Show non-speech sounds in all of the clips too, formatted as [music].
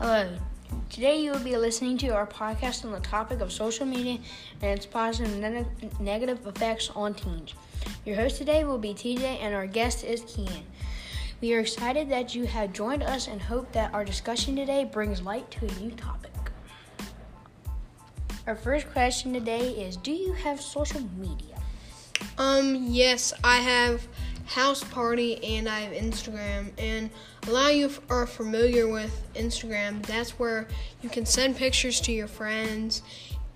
Hello. Today you will be listening to our podcast on the topic of social media and its positive and ne- negative effects on teens. Your host today will be TJ and our guest is Kian. We are excited that you have joined us and hope that our discussion today brings light to a new topic. Our first question today is Do you have social media? Um, yes, I have House Party and I have Instagram. And a lot of you are familiar with Instagram. That's where you can send pictures to your friends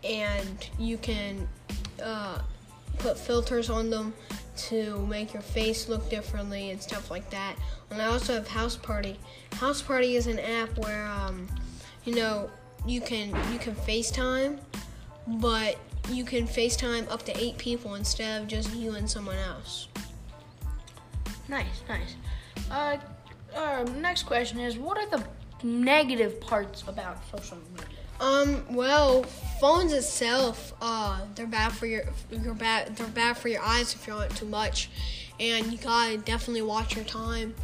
and you can uh, put filters on them to make your face look differently and stuff like that. And I also have House Party. House Party is an app where, um, you know, you can you can FaceTime, but you can FaceTime up to eight people instead of just you and someone else. Nice, nice. Uh, our next question is What are the negative parts about social media? Um, well, phones itself, uh, they're bad for your, your bad, they're bad for your eyes if you're on it too much, and you gotta definitely watch your time.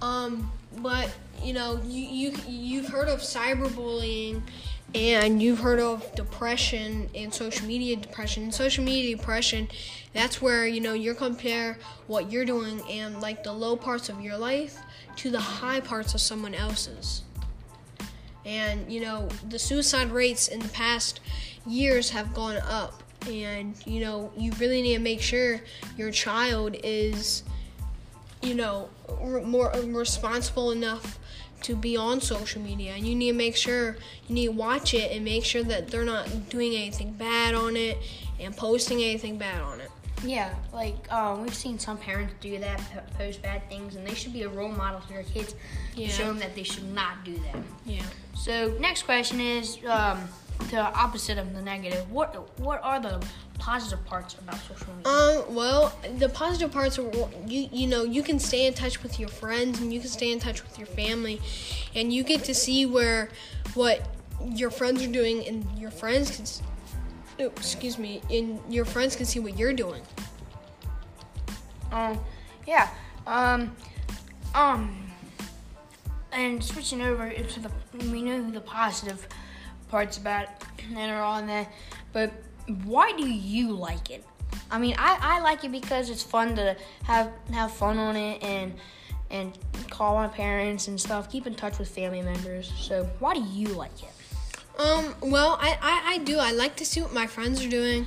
Um, but you know, you you you've heard of cyberbullying, and you've heard of depression and social media depression. Social media depression, that's where you know you compare what you're doing and like the low parts of your life to the high parts of someone else's. And you know, the suicide rates in the past years have gone up. And you know, you really need to make sure your child is, you know, more responsible enough to be on social media. And you need to make sure you need to watch it and make sure that they're not doing anything bad on it and posting anything bad on it. Yeah, like um, we've seen some parents do that, post bad things, and they should be a role model for their kids Yeah. to show them that they should not do that. Yeah. So, next question is um, the opposite of the negative. What what are the positive parts about social media? Um, well, the positive parts are you you know you can stay in touch with your friends and you can stay in touch with your family, and you get to see where what your friends are doing and your friends can. oh, excuse me, and your friends can see what you're doing. Um, yeah. Um, um, and switching over to the, we know the positive parts about it that are on there, but why do you like it? I mean, I, I like it because it's fun to have have fun on it and and call my parents and stuff, keep in touch with family members. So why do you like it? Um, well, I, I, I do. I like to see what my friends are doing,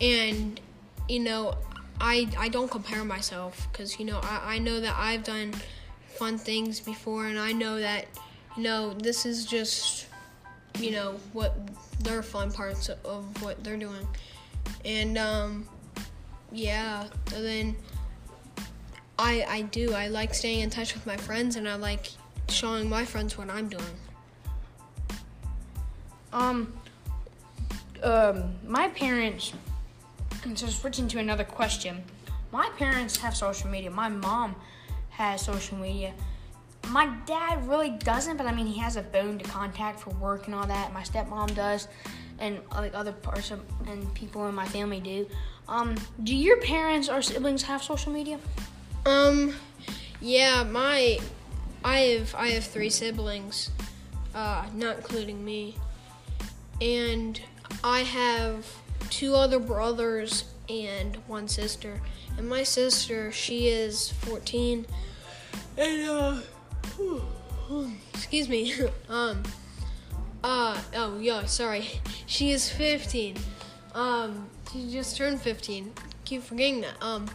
and you know, I I don't compare myself because you know I, I know that I've done fun things before, and I know that you know this is just you know what their fun parts of what they're doing, and um, yeah. And then I I do. I like staying in touch with my friends, and I like showing my friends what I'm doing. Um, um, my parents. And so switching to another question, my parents have social media. My mom has social media. My dad really doesn't, but I mean he has a phone to contact for work and all that. My stepmom does, and like other parts of and people in my family do. Um, do your parents or siblings have social media? Um, yeah, my, I have I have three siblings, uh, not including me, and I have two other brothers and one sister. And my sister, she is fourteen, and uh, [sighs] excuse me, [laughs] um, uh, oh Yo. sorry, she is fifteen. Um, she just turned fifteen. Keep forgetting that. Um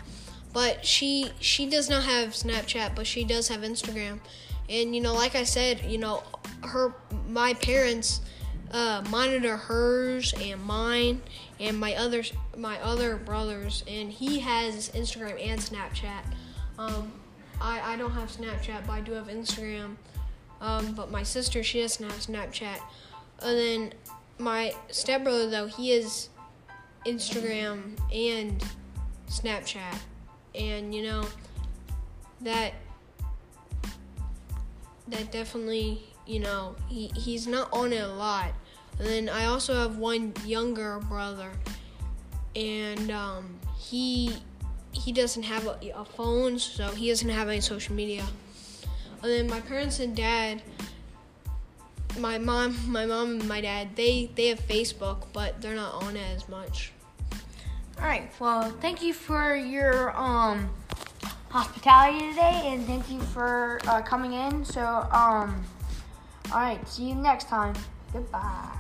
but she she does not have Snapchat, but she does have Instagram. And you know, like I said, you know, her my parents uh, monitor hers and mine and my other my other brothers, and he has Instagram and Snapchat. Um, I don't have Snapchat, but I do have Instagram. Um, but my sister she doesn't have Snapchat. And then my stepbrother though he is Instagram and Snapchat and you know that that definitely you know he, he's not on it a lot and then i also have one younger brother and um, he he doesn't have a, a phone so he doesn't have any social media and then my parents and dad my mom, my mom and my dad, they they have Facebook, but they're not on it as much. All right. Well, thank you for your um hospitality today, and thank you for uh, coming in. So um, all right. See you next time. Goodbye.